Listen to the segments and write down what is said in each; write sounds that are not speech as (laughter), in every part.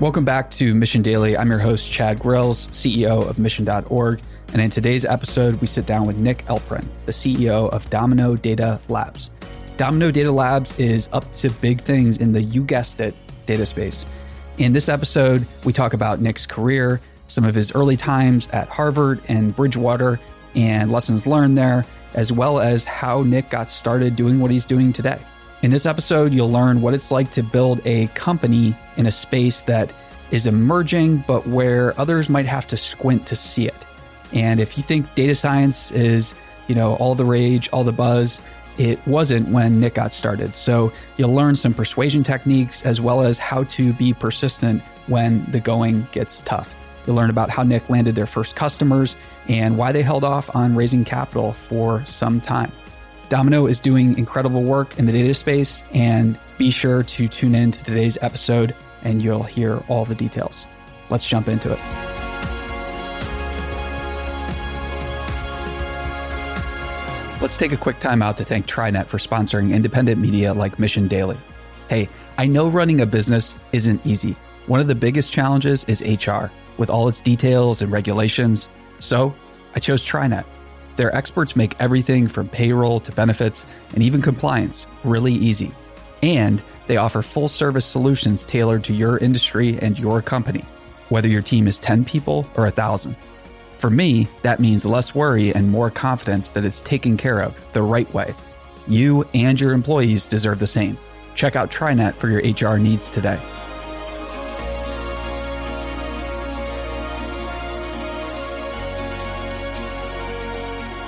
Welcome back to Mission Daily. I'm your host, Chad Grills, CEO of Mission.org. And in today's episode, we sit down with Nick Elprin, the CEO of Domino Data Labs. Domino Data Labs is up to big things in the, you guessed it, data space. In this episode, we talk about Nick's career, some of his early times at Harvard and Bridgewater, and lessons learned there, as well as how Nick got started doing what he's doing today. In this episode, you'll learn what it's like to build a company in a space that is emerging, but where others might have to squint to see it. And if you think data science is, you know, all the rage, all the buzz, it wasn't when Nick got started. So you'll learn some persuasion techniques as well as how to be persistent when the going gets tough. You'll learn about how Nick landed their first customers and why they held off on raising capital for some time. Domino is doing incredible work in the data space, and be sure to tune in to today's episode and you'll hear all the details. Let's jump into it. Let's take a quick time out to thank TriNet for sponsoring independent media like Mission Daily. Hey, I know running a business isn't easy. One of the biggest challenges is HR, with all its details and regulations. So I chose TriNet. Their experts make everything from payroll to benefits and even compliance really easy. And they offer full service solutions tailored to your industry and your company, whether your team is 10 people or 1,000. For me, that means less worry and more confidence that it's taken care of the right way. You and your employees deserve the same. Check out TriNet for your HR needs today.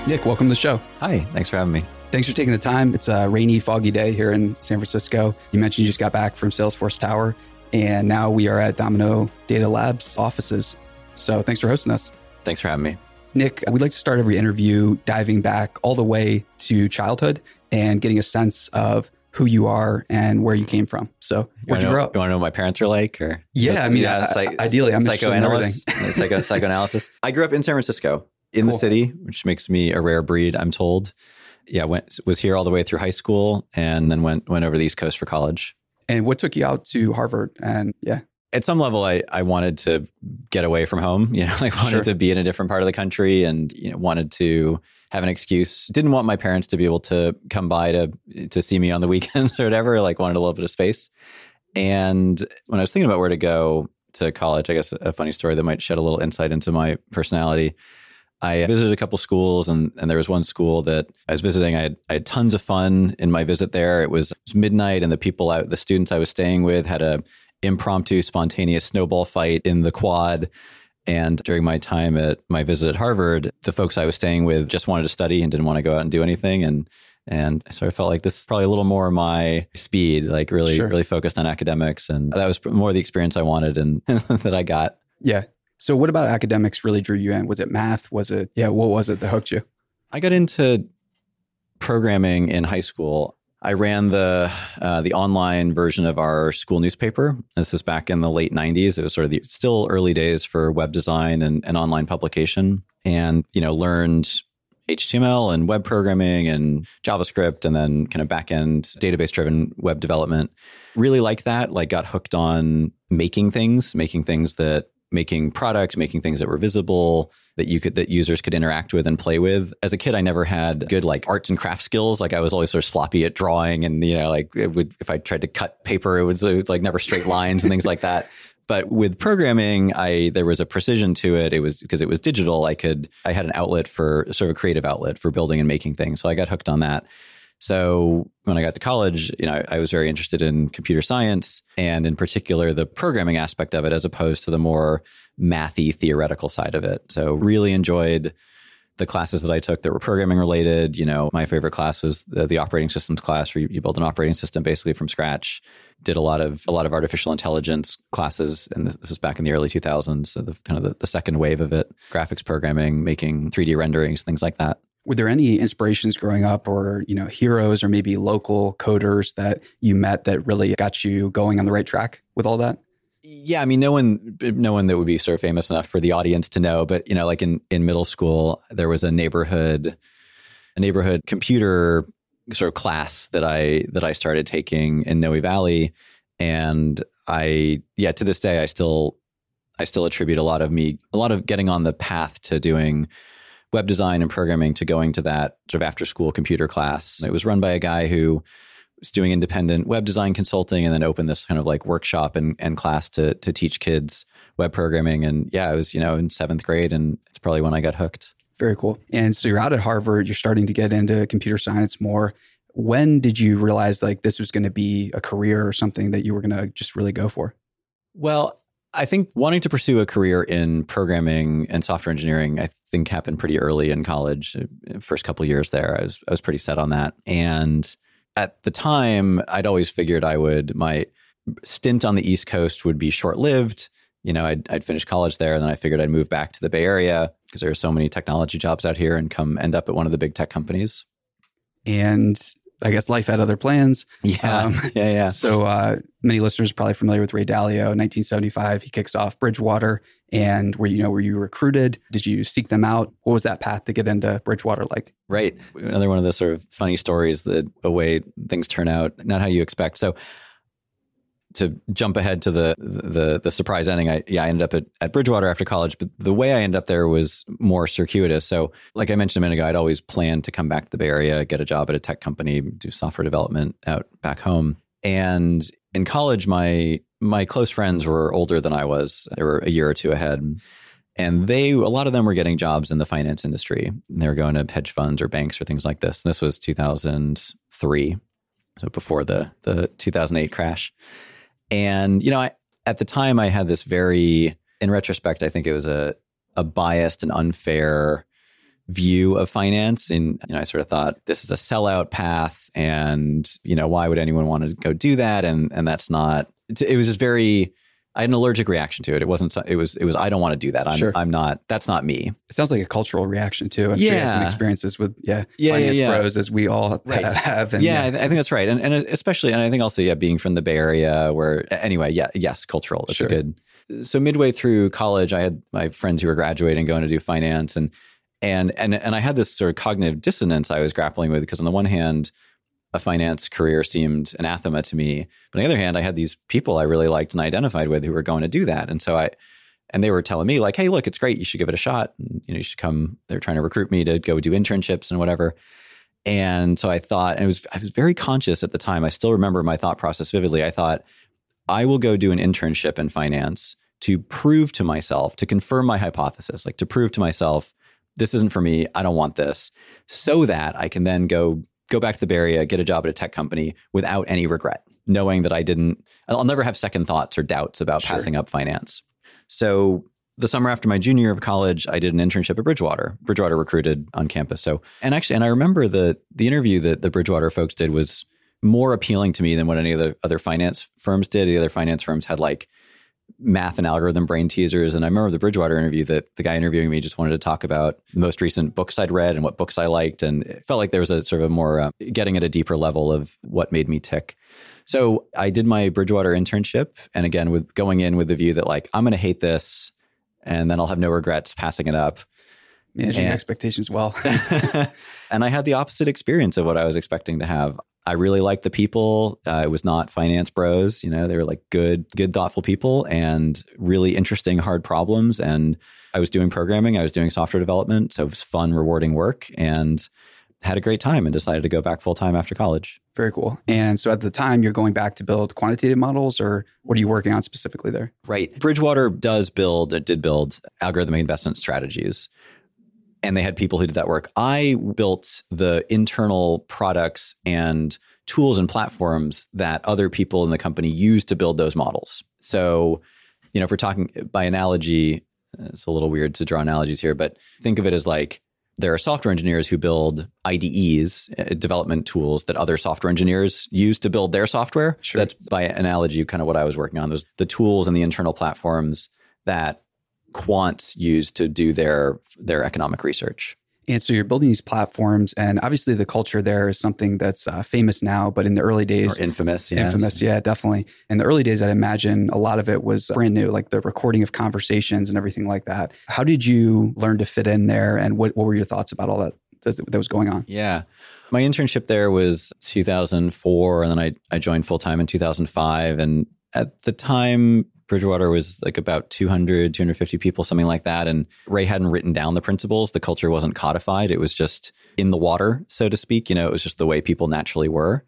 Nick, welcome to the show. Hi, thanks for having me. Thanks for taking the time. It's a rainy, foggy day here in San Francisco. You mentioned you just got back from Salesforce Tower, and now we are at Domino Data Labs offices. So thanks for hosting us. Thanks for having me. Nick, we'd like to start every interview diving back all the way to childhood and getting a sense of who you are and where you came from. So, where'd you, know, grow up? You want to know what my parents are like? Or yeah, I mean, yeah, I, ideally, I'm psychoanalyst, (laughs) psycho, psychoanalysis. I grew up in San Francisco, in cool. the city, which makes me a rare breed, I'm told. Yeah, went was here all the way through high school, and then went went over the East Coast for college. And what took you out to Harvard? And yeah, at some level, I, I wanted to get away from home. (laughs) You know, like wanted sure. to be in a different part of the country, and you know, wanted to have an excuse. Didn't want my parents to be able to come by to to see me on the (laughs) weekends or whatever. Like wanted a little bit of space. And when I was thinking about where to go to college, I guess a funny story that might shed a little insight into my personality. I visited a couple schools, and, and there was one school that I was visiting. I had, I had tons of fun in my visit there. It was, it was midnight, and the people, I, the students I was staying with, had a impromptu, spontaneous snowball fight in the quad. And during my time at my visit at Harvard, the folks I was staying with just wanted to study and didn't want to go out and do anything. And and I sort of felt like this is probably a little more my speed, like really, sure. really focused on academics. And that was more the experience I wanted and (laughs) that I got. Yeah. So what about academics really drew you in? Was it math? Was it, yeah, what was it that hooked you? I got into programming in high school. I ran the uh, the online version of our school newspaper. This was back in the late '90s. It was sort of the still early days for web design and, and online publication, and you know learned HTML and web programming and JavaScript, and then kind of back end database driven web development. Really liked that. Like got hooked on making things, making things that making products, making things that were visible that you could that users could interact with and play with. As a kid, I never had good like arts and craft skills. Like I was always sort of sloppy at drawing, and you know, like it would if I tried to cut paper, it was, it was like never straight lines and things like that. (laughs) But with programming, I there was a precision to it. It was because it was digital. I could I had an outlet for sort of a creative outlet for building and making things. So I got hooked on that. So when I got to college, you know, I was very interested in computer science and in particular the programming aspect of it as opposed to the more mathy theoretical side of it. So really enjoyed the classes that I took that were programming related. You know, my favorite class was the, the operating systems class where you, you, build an operating system basically from scratch. Did a lot of a lot of artificial intelligence classes, and this, was back in the early 2000s, so the kind of the, the second wave of it. Graphics programming, making 3D renderings, things like that were there any inspirations growing up or you know heroes or maybe local coders that you met that really got you going on the right track with all that? Yeah i mean no one no one that would be sort of famous enough for the audience to know but you know like in in middle school there was a neighborhood a neighborhood computer sort of class that i that i started taking in noe valley. And I yeah, to this day I still I still attribute a lot of me a lot of getting on the path to doing web design and programming to going to that sort of after school computer class. It was run by a guy who was doing independent web design consulting and then opened this kind of like workshop and, and class to to teach kids web programming. And yeah, I was, you know, in seventh grade and it's probably when I got hooked. Very cool. And so you're out at Harvard, you're starting to get into computer science more. When did you realize like this was going to be a career or something that you were going to just really go for? Well, I think wanting to pursue a career in programming and software engineering, I think happened pretty early in college. Uh, first couple years there, I was I was pretty set on that. And at the time, I'd always figured I would my stint on the East Coast would be short lived. You know, I'd, I'd finish college there, and then I figured I'd move back to the Bay Area because there are so many technology jobs out here, and come end up at one of the big tech companies. And I guess life had other plans. Yeah, um, (laughs) yeah, yeah. So uh, many listeners are probably familiar with Ray Dalio. 1975, he kicks off Bridgewater, and where you know where you recruited? Did you seek them out? What was that path to get into Bridgewater like? Right, another one of the sort of funny stories that a way things turn out, not how you expect. So to jump ahead to the the the surprise ending, I yeah, I ended up at, at Bridgewater after college, but the way I ended up there was more circuitous. So, like I mentioned a minute ago, I'd always planned to come back to the Bay Area, get a job at a tech company, do software development out back home. And in college, my my close friends were older than I was; they were a year or two ahead, and they a lot of them were getting jobs in the finance industry. They were going to hedge funds or banks or things like this. And this was 2003, so before the the 2008 crash. And, you know, I, at the time I had this very, in retrospect, I think it was a, a biased and unfair view of finance. And, you know, I sort of thought this is a sellout path. And, you know, why would anyone want to go do that? And, and that's not, it was just very, I had an allergic reaction to it. It wasn't. It was. It was. I don't want to do that. I'm. Sure. I'm not. That's not me. It sounds like a cultural reaction too. I'm yeah. sure you had some experiences with yeah, yeah finance yeah, yeah. pros as we all right. have. And, yeah, yeah, I think that's right. And and especially, and I think also yeah, being from the Bay Area, where anyway, yeah, yes, cultural. That's sure. a good. So midway through college, I had my friends who were graduating, going to do finance, and and and and I had this sort of cognitive dissonance I was grappling with because on the one hand a finance career seemed anathema to me. But on the other hand, I had these people I really liked and identified with who were going to do that. And so I, and they were telling me like, "Hey, look, it's great. You should give it a shot. And, you know, you should come." They're trying to recruit me to go do internships and whatever. And so I thought, and it was I was very conscious at the time. I still remember my thought process vividly. I thought, I will go do an internship in finance to prove to myself, to confirm my hypothesis, like to prove to myself, this isn't for me. I don't want this, so that I can then go go back to the Bay Area, get a job at a tech company without any regret, knowing that I didn't, I'll never have second thoughts or doubts about sure. passing up finance. So the summer after my junior year of college, I did an internship at Bridgewater. Bridgewater recruited on campus. So, and actually, and I remember the the interview that the Bridgewater folks did was more appealing to me than what any of the other finance firms did. The other finance firms had like math and algorithm brain teasers. And I remember the Bridgewater interview that the guy interviewing me just wanted to talk about the most recent books I'd read and what books I liked. And it felt like there was a sort of a more uh, getting at a deeper level of what made me tick. So I did my Bridgewater internship. And again, with going in with the view that like, I'm going to hate this and then I'll have no regrets passing it up. Managing and, expectations well. (laughs) (laughs) and I had the opposite experience of what I was expecting to have. I really liked the people. Uh, it was not finance bros. You know, they were like good, good, thoughtful people and really interesting, hard problems. And I was doing programming. I was doing software development. So it was fun, rewarding work and had a great time and decided to go back full time after college. Very cool. And so at the time, you're going back to build quantitative models, or what are you working on specifically there? Right. Bridgewater does build, it did build algorithmic investment strategies and they had people who did that work. I built the internal products and tools and platforms that other people in the company use to build those models. So, you know, if we're talking by analogy, it's a little weird to draw analogies here, but think of it as like there are software engineers who build IDEs, uh, development tools that other software engineers use to build their software. Sure. That's by analogy kind of what I was working on. Those the tools and the internal platforms that quants use to do their their economic research. And so you're building these platforms, and obviously the culture there is something that's uh, famous now, but in the early days, or infamous, yes. infamous, yeah, definitely. In the early days, I'd imagine a lot of it was brand new, like the recording of conversations and everything like that. How did you learn to fit in there, and what, what were your thoughts about all that that, that was going on? Yeah, my internship there was 2004, and then I I joined full time in 2005, and at the time, Bridgewater was like about 200, 250 people, something like that. And Ray hadn't written down the principles. The culture wasn't codified. It was just in the water, so to speak. You know, it was just the way people naturally were.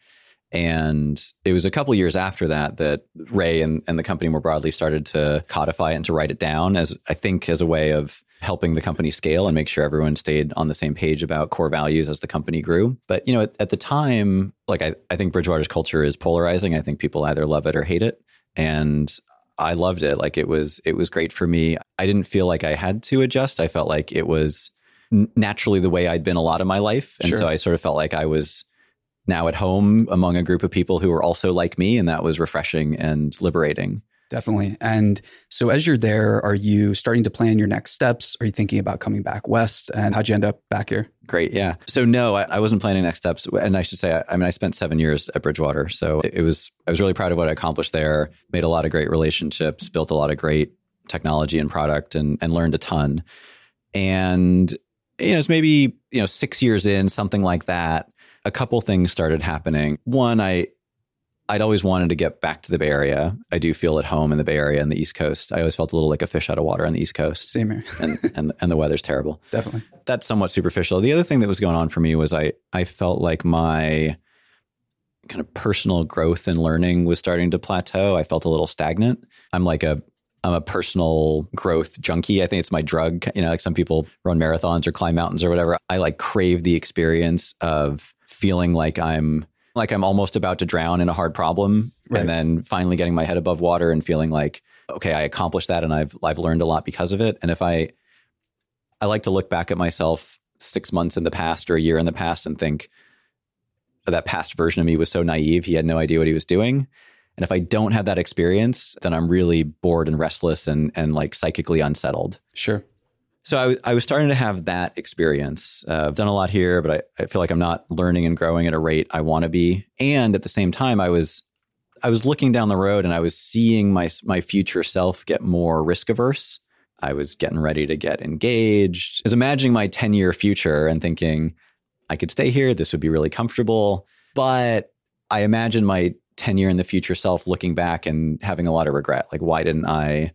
And it was a couple years after that that Ray and, and the company more broadly started to codify it and to write it down as I think as a way of helping the company scale and make sure everyone stayed on the same page about core values as the company grew. But you know, at, at the time, like I, I think Bridgewater's culture is polarizing. I think people either love it or hate it. And I loved it. Like it was it was great for me. I didn't feel like I had to adjust. I felt like it was naturally the way I'd been a lot of my life. And sure. so I sort of felt like I was now at home among a group of people who were also like me. And that was refreshing and liberating. Definitely. And so as you're there, are you starting to plan your next steps? Are you thinking about coming back west? And how'd you end up back here? Great. Yeah. So no, I, I wasn't planning next steps. And I should say, I, I, mean, I spent seven years at Bridgewater. So it, it was, I was really proud of what I accomplished there, made a lot of great relationships, built a lot of great technology and product and, and learned a ton. And, you know, it's maybe, you know, six years in, something like that a couple things started happening. One, I I'd always wanted to get back to the Bay Area. I do feel at home in the Bay Area and the East Coast. I always felt a little like a fish out of water on the East Coast. Same here. (laughs) and, and and the weather's terrible. Definitely. That's somewhat superficial. The other thing that was going on for me was I I felt like my kind of personal growth and learning was starting to plateau. I felt a little stagnant. I'm like a I'm a personal growth junkie. I think it's my drug. You know, like some people run marathons or climb mountains or whatever. I like crave the experience of feeling like I'm like I'm almost about to drown in a hard problem right. and then finally getting my head above water and feeling like okay, I accomplished that and I've I've learned a lot because of it. And if I I like to look back at myself 6 months in the past or a year in the past and think that past version of me was so naive, he had no idea what he was doing. And if I don't have that experience, then I'm really bored and restless and and like psychically unsettled. Sure. So I was starting to have that experience. Uh, I've done a lot here, but I, I feel like I'm not learning and growing at a rate I want to be. And at the same time, I was I was looking down the road and I was seeing my my future self get more risk averse. I was getting ready to get engaged. I was imagining my 10 year future and thinking I could stay here. This would be really comfortable. But I imagine my 10 year in the future self looking back and having a lot of regret. Like, why didn't I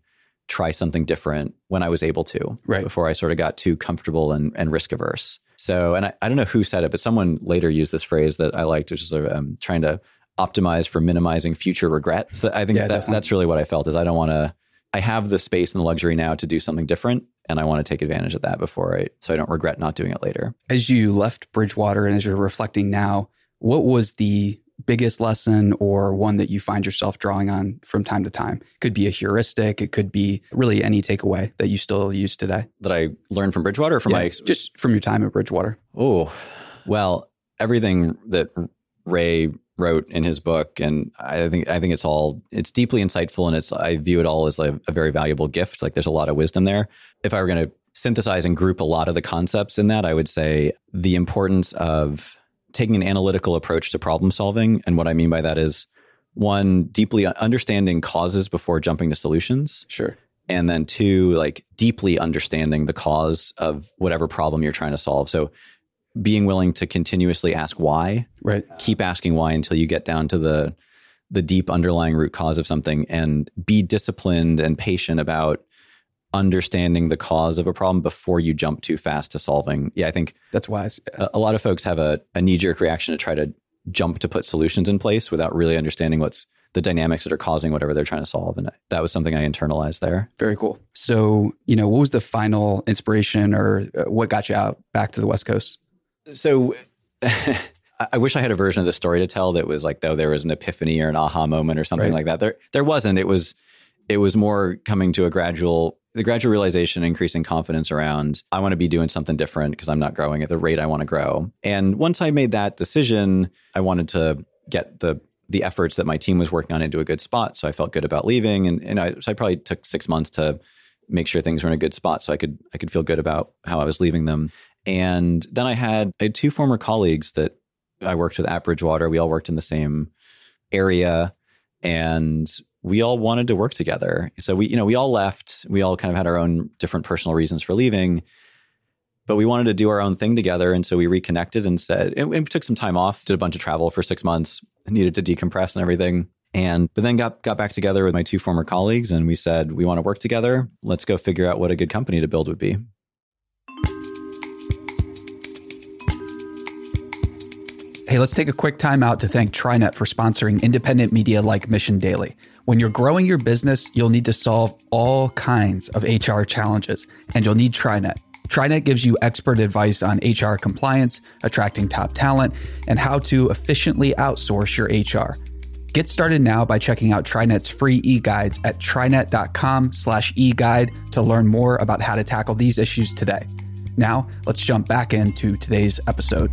try something different when I was able to, right. before I sort of got too comfortable and, and risk averse. So, and I, I don't know who said it, but someone later used this phrase that I liked, which is um, trying to optimize for minimizing future regret. So I think yeah, that, that's really what I felt is I don't want to, I have the space and the luxury now to do something different. And I want to take advantage of that before I, so I don't regret not doing it later. As you left Bridgewater and as you're reflecting now, what was the biggest lesson or one that you find yourself drawing on from time to time? It could be a heuristic. It could be really any takeaway that you still use today. That I learned from Bridgewater from yeah, my ex- just from your time at Bridgewater. Oh, well, everything that Ray wrote in his book, and I think I think it's all it's deeply insightful, and it's I view it all as a, a very valuable gift. Like there's a lot of wisdom there. If I were going to synthesize and group a lot of the concepts in that, I would say the importance of taking an analytical approach to problem solving. And what I mean by that is one, deeply understanding causes before jumping to solutions. Sure. And then two, like deeply understanding the cause of whatever problem you're trying to solve. So being willing to continuously ask why. Right. Keep asking why until you get down to the the deep underlying root cause of something and be disciplined and patient about understanding the cause of a problem before you jump too fast to solving. Yeah, I think that's wise. A, a lot of folks have a, a knee jerk reaction to try to jump to put solutions in place without really understanding what's the dynamics that are causing whatever they're trying to solve. And that was something I internalized there. Very cool. So, you know, what was the final inspiration or uh, what got you out back to the West Coast? So, (laughs) I wish I had a version of the story to tell that was like, though there was an epiphany or an aha moment or something right. like that. There, there wasn't. It was, it was more coming to a gradual the gradual realization, increasing confidence around, I want to be doing something different because I'm not growing at the rate I want to grow. And once I made that decision, I wanted to get the the efforts that my team was working on into a good spot. So I felt good about leaving. And, and I, so I probably took six months to make sure things were in a good spot so I could I could feel good about how I was leaving them. And then I had I had two former colleagues that I worked with at Bridgewater. We all worked in the same area. And we all wanted to work together. So we, you know, we all left. We all kind of had our own different personal reasons for leaving, but we wanted to do our own thing together. And so we reconnected and said, and we took some time off, did a bunch of travel for six months, needed to decompress and everything. And but then got got back together with my two former colleagues and we said we want to work together. Let's go figure out what a good company to build would be. Hey, let's take a quick time out to thank TriNet for sponsoring independent media like Mission Daily. When you're growing your business, you'll need to solve all kinds of HR challenges, and you'll need TriNet. TriNet gives you expert advice on HR compliance, attracting top talent, and how to efficiently outsource your HR. Get started now by checking out TriNet's free e-guides at trinet.com slash e-guide to learn more about how to tackle these issues today. Now, let's jump back into today's episode.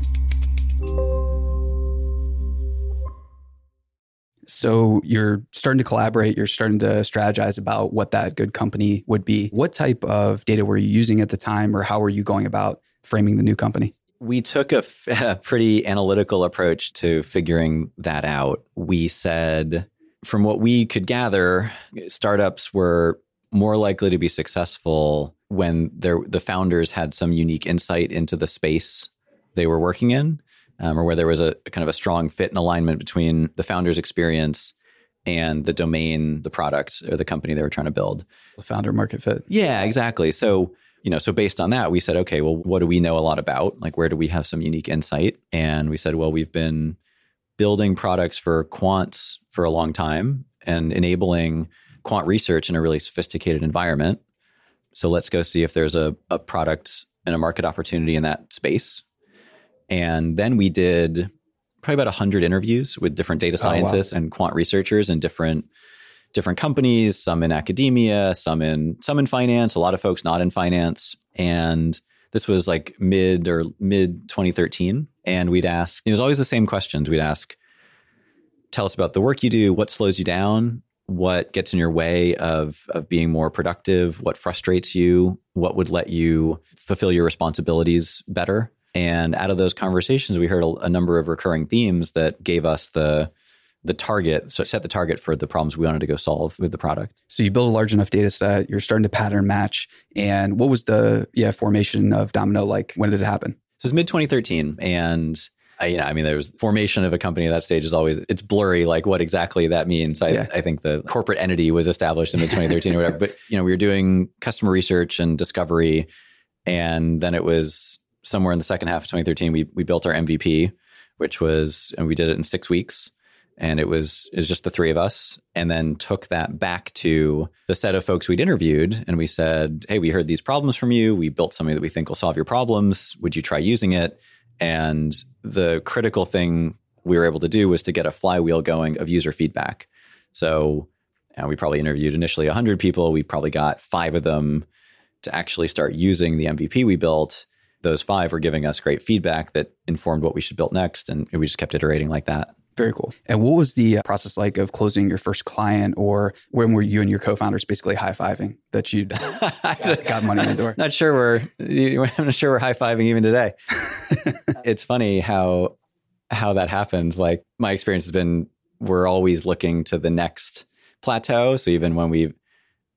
So you're starting to collaborate, you're starting to strategize about what that good company would be. What type of data were you using at the time, or how were you going about framing the new company? We took a, f- a pretty analytical approach to figuring that out. We said, from what we could gather, startups were more likely to be successful when the founders had some unique insight into the space they were working in um, or where there was a, a kind of a strong fit and alignment between the founder's experience and the domain, the product, or the company they were trying to build. The founder market fit. Yeah, exactly. So, you know, so based on that, we said, okay, well, what do we know a lot about? Like, where do we have some unique insight? And we said, well, we've been building products for quants for a long time and enabling quant research in a really sophisticated environment. So let's go see if there's a, a product and a market opportunity in that space and then we did probably about 100 interviews with different data scientists oh, wow. and quant researchers in different different companies, some in academia, some in some in finance, a lot of folks not in finance. And this was like mid or mid 2013 and we'd ask it was always the same questions. We'd ask tell us about the work you do, what slows you down, what gets in your way of of being more productive, what frustrates you, what would let you fulfill your responsibilities better. And out of those conversations, we heard a, a number of recurring themes that gave us the the target, so set the target for the problems we wanted to go solve with the product. So you build a large enough data set, you're starting to pattern match. And what was the yeah formation of Domino like? When did it happen? So it's mid 2013, and I, you know, I mean, there was formation of a company at that stage is always it's blurry, like what exactly that means. I, yeah. I think the corporate entity was established in mid 2013 or whatever. But you know, we were doing customer research and discovery, and then it was somewhere in the second half of 2013, we we built our MVP, which was and we did it in six weeks, and it was it was just the three of us, and then took that back to the set of folks we'd interviewed, and we said, hey, we heard these problems from you. We built something that we think will solve your problems. Would you try using it? And the critical thing we were able to do was to get a flywheel going of user feedback. So we probably interviewed initially 100 people. We probably got five of them to actually start using the MVP we built those five were giving us great feedback that informed what we should build next. And we just kept iterating like that. Very cool. And what was the uh, process like of closing your first client, or when were you and your co-founders basically high fiving that you (laughs) got, got money in the door? Not sure we're (laughs) I'm not sure we're high fiving even today. (laughs) it's funny how how that happens. Like my experience has been, we're always looking to the next plateau. So even when we've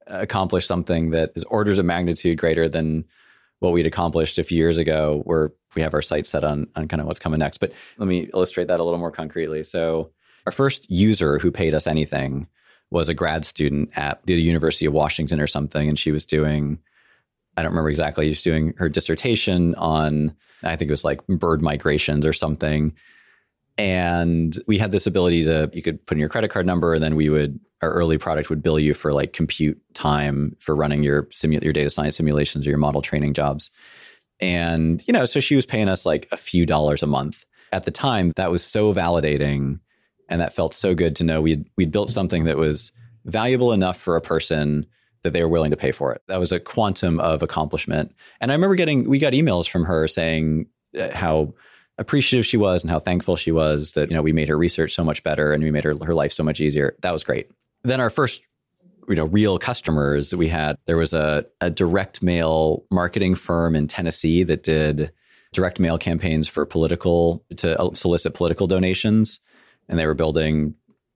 accomplished something that is orders of magnitude greater than what we'd accomplished a few years ago where we have our sights set on on kind of what's coming next. But let me illustrate that a little more concretely. So our first user who paid us anything was a grad student at the University of Washington or something, and she was doing I don't remember exactly. She was doing her dissertation on I think it was like bird migrations or something. And we had this ability to you could put in your credit card number and then we would our early product would bill you for like compute time for running your simu- your data science simulations or your model training jobs. And you know, so she was paying us like a few dollars a month. At the time, that was so validating and that felt so good to know we'd we'd built something that was valuable enough for a person that they were willing to pay for it. That was a quantum of accomplishment. And I remember getting we got emails from her saying uh, how appreciative she was and how thankful she was that you know we made her research so much better and we made her her life so much easier. That was great. Then our first you know real customers we had there was a, a direct mail marketing firm in Tennessee that did direct mail campaigns for political to solicit political donations and they were building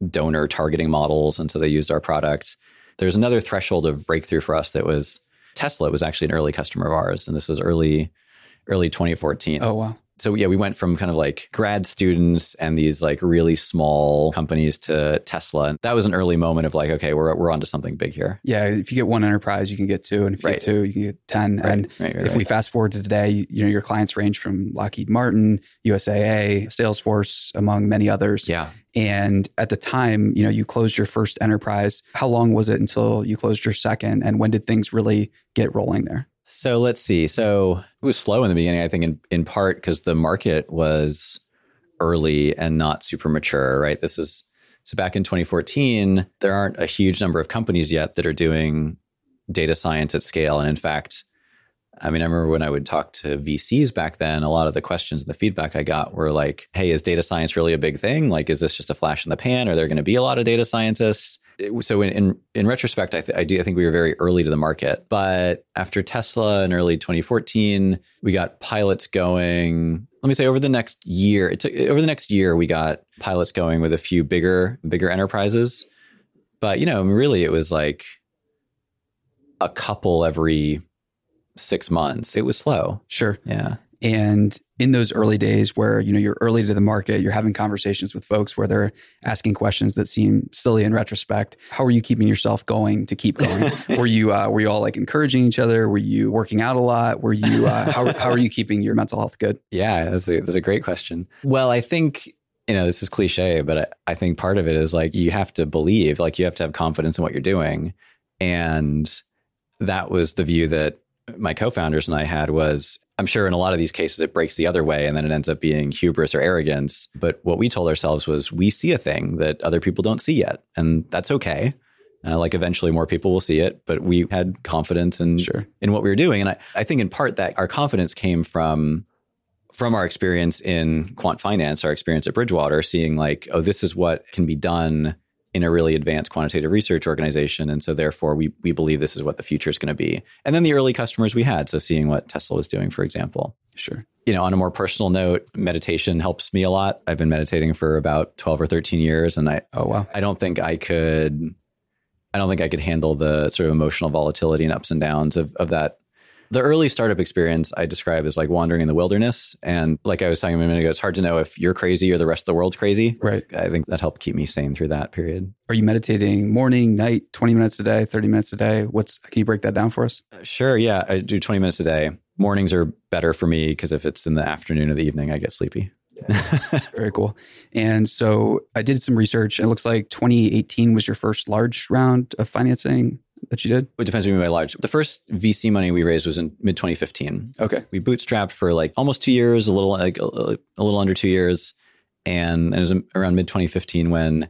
donor targeting models and so they used our products. There's another threshold of breakthrough for us that was Tesla was actually an early customer of ours and this was early early 2014. Oh wow. So yeah, we went from kind of like grad students and these like really small companies to Tesla. And that was an early moment of like, okay, we're, we're onto something big here. Yeah. If you get one enterprise, you can get two. And if you Right. get two, you can get 10. Right, And right, if we fast forward to today, you know, your clients range from Lockheed Martin, USAA, Salesforce, among many others. yeah. And at the time, you know, you closed your first enterprise. How long was it until you closed your second? And when did things really get rolling there? So let's see. So it was slow in the beginning, I think, in, in part because the market was early and not super mature, right? This is so back in 2014, there aren't a huge number of companies yet that are doing data science at scale. And in fact, I mean, I remember when I would talk to VCs back then, a lot of the questions and the feedback I got were like, hey, is data science really a big thing? Like, is this just a flash in the pan? Are there going to be a lot of data scientists? So in, in, in retrospect, I, th- I do I think we were very early to the market. But after Tesla in early 2014, we got pilots going. Let me say over the next year, it took over the next year, we got pilots going with a few bigger, bigger enterprises. But you know, really, it was like a couple every six months. It was slow. Sure. Yeah. And in those early days where, you know, you're early to the market, you're having conversations with folks where they're asking questions that seem silly in retrospect. How are you keeping yourself going to keep going? (laughs) were you uh, were you all like encouraging each other? Were you working out a lot? Were you uh, how how are you keeping your mental health good? Yeah, that's a, that's a great question. Well, I think, you know, this is cliche, but I, I think part of it is like you have to believe, like you have to have confidence in what you're doing. And that was the view that my co-founders and I had was I'm sure in a lot of these cases it breaks the other way and then it ends up being hubris or arrogance. But what we told ourselves was we see a thing that other people don't see yet. And that's okay. Uh, like eventually more people will see it, but we had confidence in Sure. in what we were doing. And I, I think in part that our confidence came from from our experience in quant finance, our experience at Bridgewater, seeing like, oh, this is what can be done in a really advanced quantitative research organization. And so therefore we we believe this is what the future is going to be. And then the early customers we had. So seeing what Tesla was doing, for example. Sure. You know, on a more personal note, meditation helps me a lot. I've been meditating for about 12 or 13 years and I Oh wow. I don't think I could I don't think I could handle the sort of emotional volatility and ups and downs of, of that. The early startup experience I describe as like wandering in the wilderness. And like I was talking a minute ago, it's hard to know if you're crazy or the rest of the world's crazy. Right. I think that helped keep me sane through that period. Are you meditating morning, night, 20 minutes a day, 30 minutes a day? What's can you break that down for us? Uh, Sure. Yeah. I do 20 minutes a day. Mornings are better for me because if it's in the afternoon or the evening, I get sleepy. (laughs) Very cool. And so I did some research. It looks like 2018 was your first large round of financing that you did. It depends what you mean by large. The first VC money we raised was in mid 2015. Okay. we bootstrapped for like almost two years, a little like a, a little under two years, and it was around mid 2015 when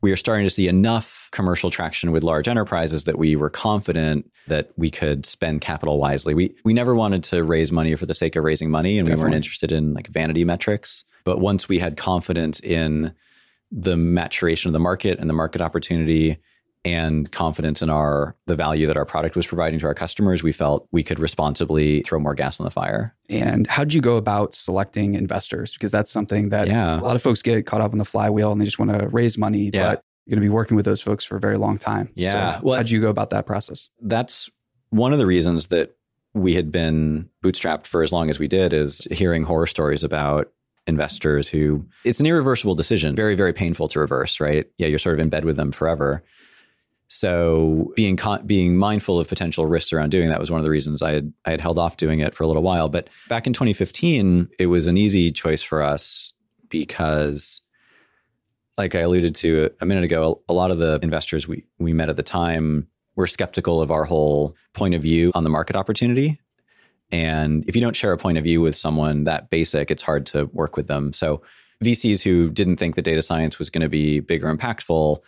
we were starting to see enough commercial traction with large enterprises that we were confident that we could spend capital wisely. We we never wanted to raise money for the sake of raising money, and we weren't interested in like vanity metrics. But once we had confidence in the maturation of the market and the market opportunity and confidence in our the value that our product was providing to our customers, we felt we could responsibly throw more gas on the fire. And how did you go about selecting investors? Because that's something that Yeah. a lot of folks get caught up in the flywheel and they just want to raise money, Yeah. but you're going to be working with those folks for a very long time. Yeah. So Well- how did you go about that process? That's one of the reasons that we had been bootstrapped for as long as we did is hearing horror stories about investors who it's an irreversible decision, very, very painful to reverse, right? Yeah, you're sort of in bed with them forever. So being con- being mindful of potential risks around doing that was one of the reasons I had I had held off doing it for a little while. But back in 2015, it was an easy choice for us because like I alluded to a minute ago, a lot of the investors we we met at the time were skeptical of our whole point of view on the market opportunity. And if you don't share a point of view with someone that basic, it's hard to work with them. So VCs who didn't think that data science was going to be big or impactful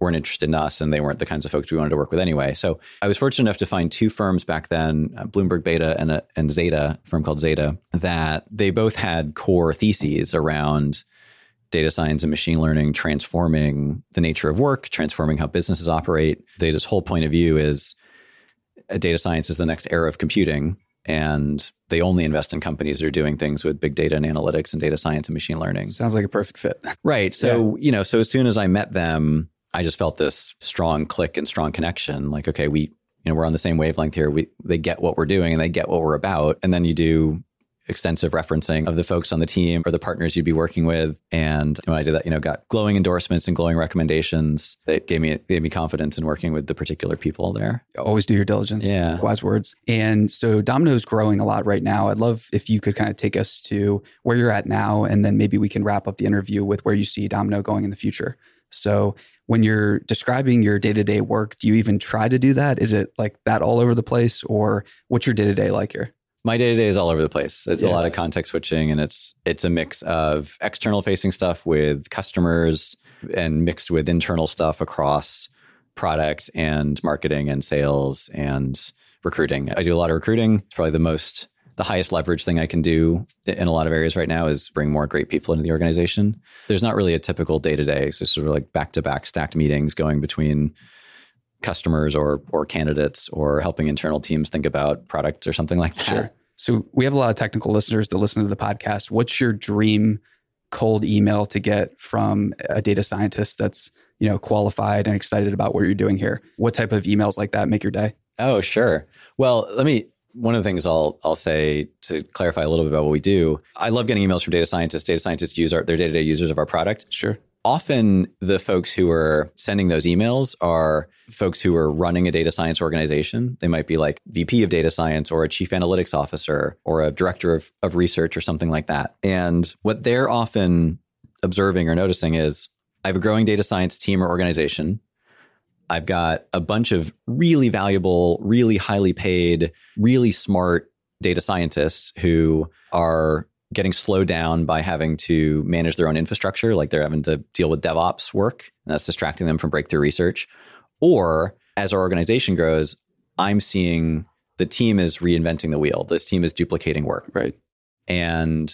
weren't interested in us and they weren't the kinds of folks we wanted to work with anyway. So I was fortunate enough to find two firms back then, uh, Bloomberg Beta and, uh, and Zetta, a firm called Zetta, that they both had core theses around data science and machine learning transforming the nature of work, transforming how businesses operate. Zetta's whole point of view is uh, data science is the next era of computing. And they only invest in companies that are doing things with big data and analytics and data science and machine learning. Sounds like a perfect fit. Right. So, you know, so as soon as I met them, I just felt this strong click and strong connection. Like, okay, we, you know, we're on the same wavelength here. We they get what we're doing and they get what we're about. And then you do extensive referencing of the folks on the team or the partners you'd be working with. And when I did that, you know, got glowing endorsements and glowing recommendations that gave me gave me confidence in working with the particular people there. Always do your diligence. Yeah. Wise words. And so Domino's growing a lot right now. I'd love if you could kind of take us to where you're at now, and then maybe we can wrap up the interview with where you see Domino going in the future. So when you're describing your day to day work, do you even try to do that? Is it like that all over the place, or what's your day to day like here? my day to day is all over the place. It's Yeah. a lot of context switching, and it's it's a mix of external facing stuff with customers and mixed with internal stuff across products and marketing and sales and recruiting. I do a lot of recruiting. It's probably the most the highest leverage thing I can do in a lot of areas right now is bring more great people into the organization. There's not really a typical day to day. So sort of like back to back stacked meetings going between customers or or candidates or helping internal teams think about products or something like that. Sure. So we have a lot of technical listeners that listen to the podcast. What's your dream cold email to get from a data scientist that's you know qualified and excited about what you're doing here? What type of emails like that make your day? Oh, sure. Well, let me. One of the things I'll I'll say to clarify a little bit about what we do. I love getting emails from data scientists. Data scientists use our, their day to day users of our product. Sure. Often, the folks who are sending those emails are folks who are running a data science organization. They might be like VP of data science or a chief analytics officer or a director of, of research or something like that. And what they're often observing or noticing is I have a growing data science team or organization. I've got a bunch of really valuable, really highly paid, really smart data scientists who are getting slowed down by having to manage their own infrastructure, like they're having to deal with DevOps work, and that's distracting them from breakthrough research. Or as our organization grows, I'm seeing the team is reinventing the wheel. This team is duplicating work. Right. And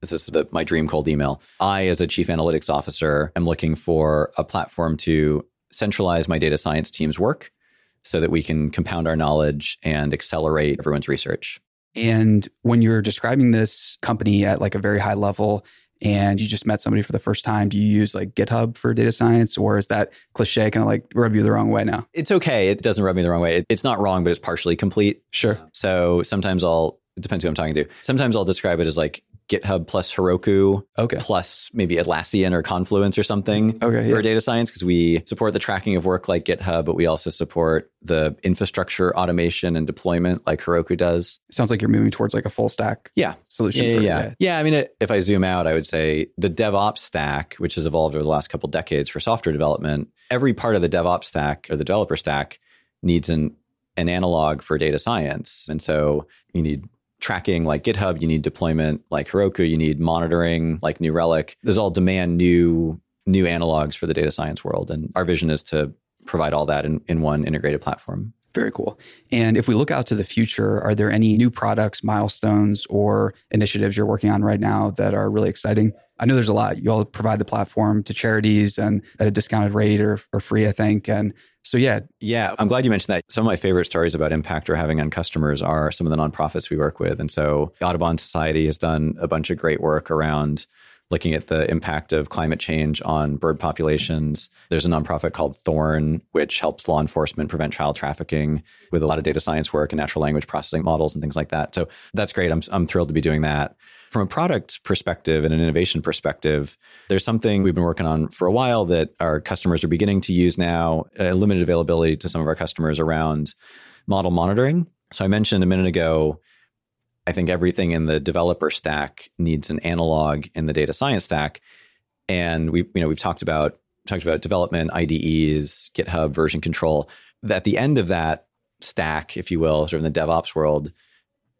this is the, my dream cold email. I, as a chief analytics officer, am looking for a platform to centralize my data science team's work so that we can compound our knowledge and accelerate everyone's research. And when you're describing this company at like a very high level and you just met somebody for the first time, do you use like GitHub for data science or is that cliche kind of like rub you the wrong way now? It's okay. It doesn't rub me the wrong way. It's not wrong, but it's partially complete. Sure. So sometimes I'll, it depends who I'm talking to. Sometimes I'll describe it as like GitHub plus Heroku Okay. plus maybe Atlassian or Confluence or something Okay. for Yeah. data science because we support the tracking of work like GitHub, but we also support the infrastructure automation and deployment like Heroku does. Sounds like you're moving towards like a full stack Yeah. solution. Yeah, for, yeah, yeah. Yeah, I mean, it, if I zoom out, I would say the DevOps stack, which has evolved over the last couple decades for software development, every part of the DevOps stack or the developer stack needs an an analog for data science, and so you need tracking like GitHub, you need deployment like Heroku, you need monitoring like New Relic. Those all demand new new analogs for the data science world, and our vision is to provide all that in, in one integrated platform. Very cool. And if we look out to the future, are there any new products, milestones, or initiatives you're working on right now that are really exciting? I know there's a lot. You all provide the platform to charities and at a discounted rate or, or free, I think. And so, yeah, Yeah, I'm um, glad you mentioned that. Some of my favorite stories about impact we're having on customers are some of the nonprofits we work with. And so, the Audubon Society has done a bunch of great work around looking at the impact of climate change on bird populations. There's a nonprofit called Thorn, which helps law enforcement prevent child trafficking with a lot of data science work and natural language processing models and things like that. So, that's great. I'm, I'm thrilled to be doing that. From a product perspective and an innovation perspective, there's something we've been working on for a while that our customers are beginning to use now, a limited availability to some of our customers around model monitoring. So I mentioned a minute ago, I think everything in the developer stack needs an analog in the data science stack. And we, you know, we've talked about talked about development, IDEs, GitHub version control. At the end of that stack, if you will, sort of in the DevOps world,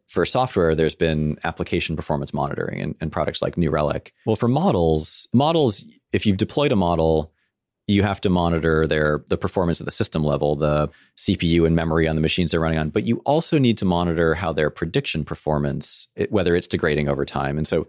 for software, there's been application performance monitoring and, and products like New Relic. Well, for models, models, if you've deployed a model, you have to monitor their the performance at the system level, the CPU and memory on the machines they're running on. But you also need to monitor how their prediction performance, it, whether it's degrading over time. And so,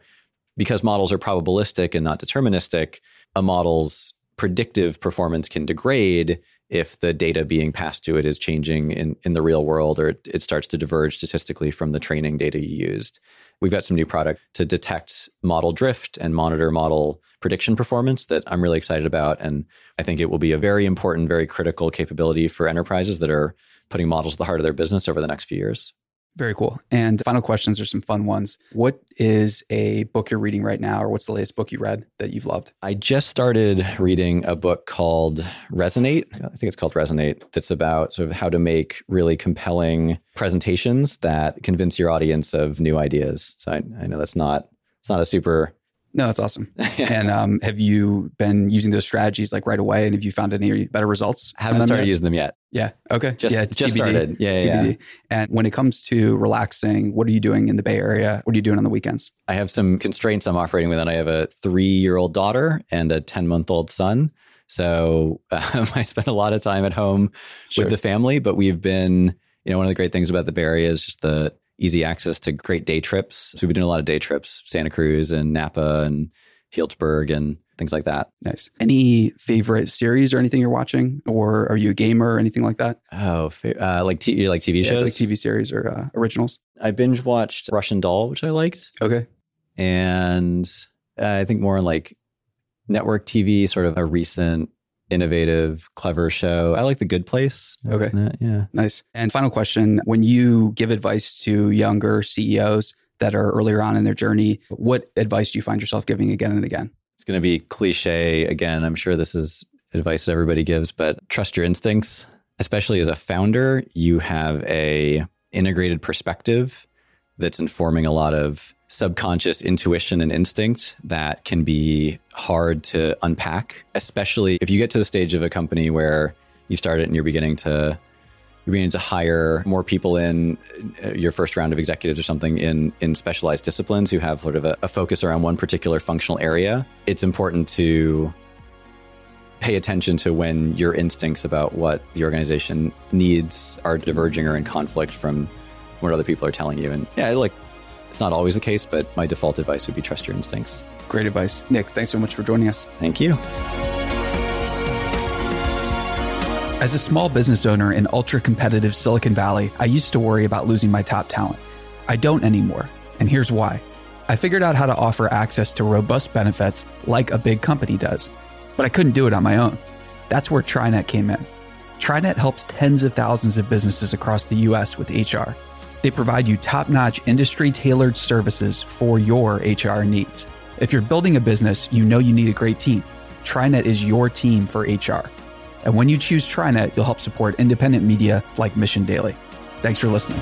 because models are probabilistic and not deterministic, a model's predictive performance can degrade if the data being passed to it is changing in, in the real world or it, it starts to diverge statistically from the training data you used. We've got some new product to detect model drift and monitor model prediction performance that I'm really excited about. And I think it will be a very important, very critical capability for enterprises that are putting models at the heart of their business over the next few years. Very cool. And final questions are some fun ones. What is a book you're reading right now, or what's the latest book you read that you've loved? I just started reading a book called Resonate. I think it's called Resonate. That's about sort of how to make really compelling presentations that convince your audience of new ideas. So I, I know that's not it's not a super no, that's awesome. (laughs) and um, have you been using those strategies like right away? And have you found any better results? I haven't started yet? using them yet. Yeah. Okay. Just, yeah, just TBD. started. Yeah, yeah, yeah. And when it comes to relaxing, what are you doing in the Bay Area? What are you doing on the weekends? I have some constraints I'm operating with, and I have a three year old daughter and a 10 month old son. So (laughs) um, I spend a lot of time at home Sure. with the family, but we've been, you know, one of the great things about the Bay Area is just the easy access to great day trips. So we've been doing a lot of day trips, Santa Cruz and Napa and Healdsburg and things like that. Nice. Any favorite series or anything you're watching, or are you a gamer or anything like that? Oh, uh, like t- like TV Yeah, shows. like TV series or uh, originals. I binge watched Russian Doll, which I liked, Okay. and uh, I think more on like network TV, sort of a recent, innovative, clever show. I like The Good Place. Okay. That- yeah. Nice. And final question when you give advice to younger CEOs that are earlier on in their journey, what advice do you find yourself giving again and again? It's going to be cliche again. I'm sure this is advice that everybody gives, but trust your instincts. Especially as a founder, you have a integrated perspective that's informing a lot of subconscious intuition and instinct that can be hard to unpack, especially if you get to the stage of a company where you start it and you're beginning to you're beginning to hire more people in uh, your first round of executives or something in in specialized disciplines who have sort of a, a focus around one particular functional area. It's important to pay attention to when your instincts about what the organization needs are diverging or in conflict from what other people are telling you. And yeah, like it's not always the case, but my default advice would be trust your instincts. Great advice. Nick, thanks so much for joining us. Thank you. As a small business owner in ultra competitive Silicon Valley, I used to worry about losing my top talent. I don't anymore, and here's why. I figured out how to offer access to robust benefits like a big company does, but I couldn't do it on my own. That's where TriNet came in. TriNet helps tens of thousands of businesses across the US with HR. They provide you top notch, industry tailored services for your HR needs. If you're building a business, you know you need a great team. TriNet is your team for HR. And when you choose TriNet, you'll help support independent media like Mission Daily. Thanks for listening.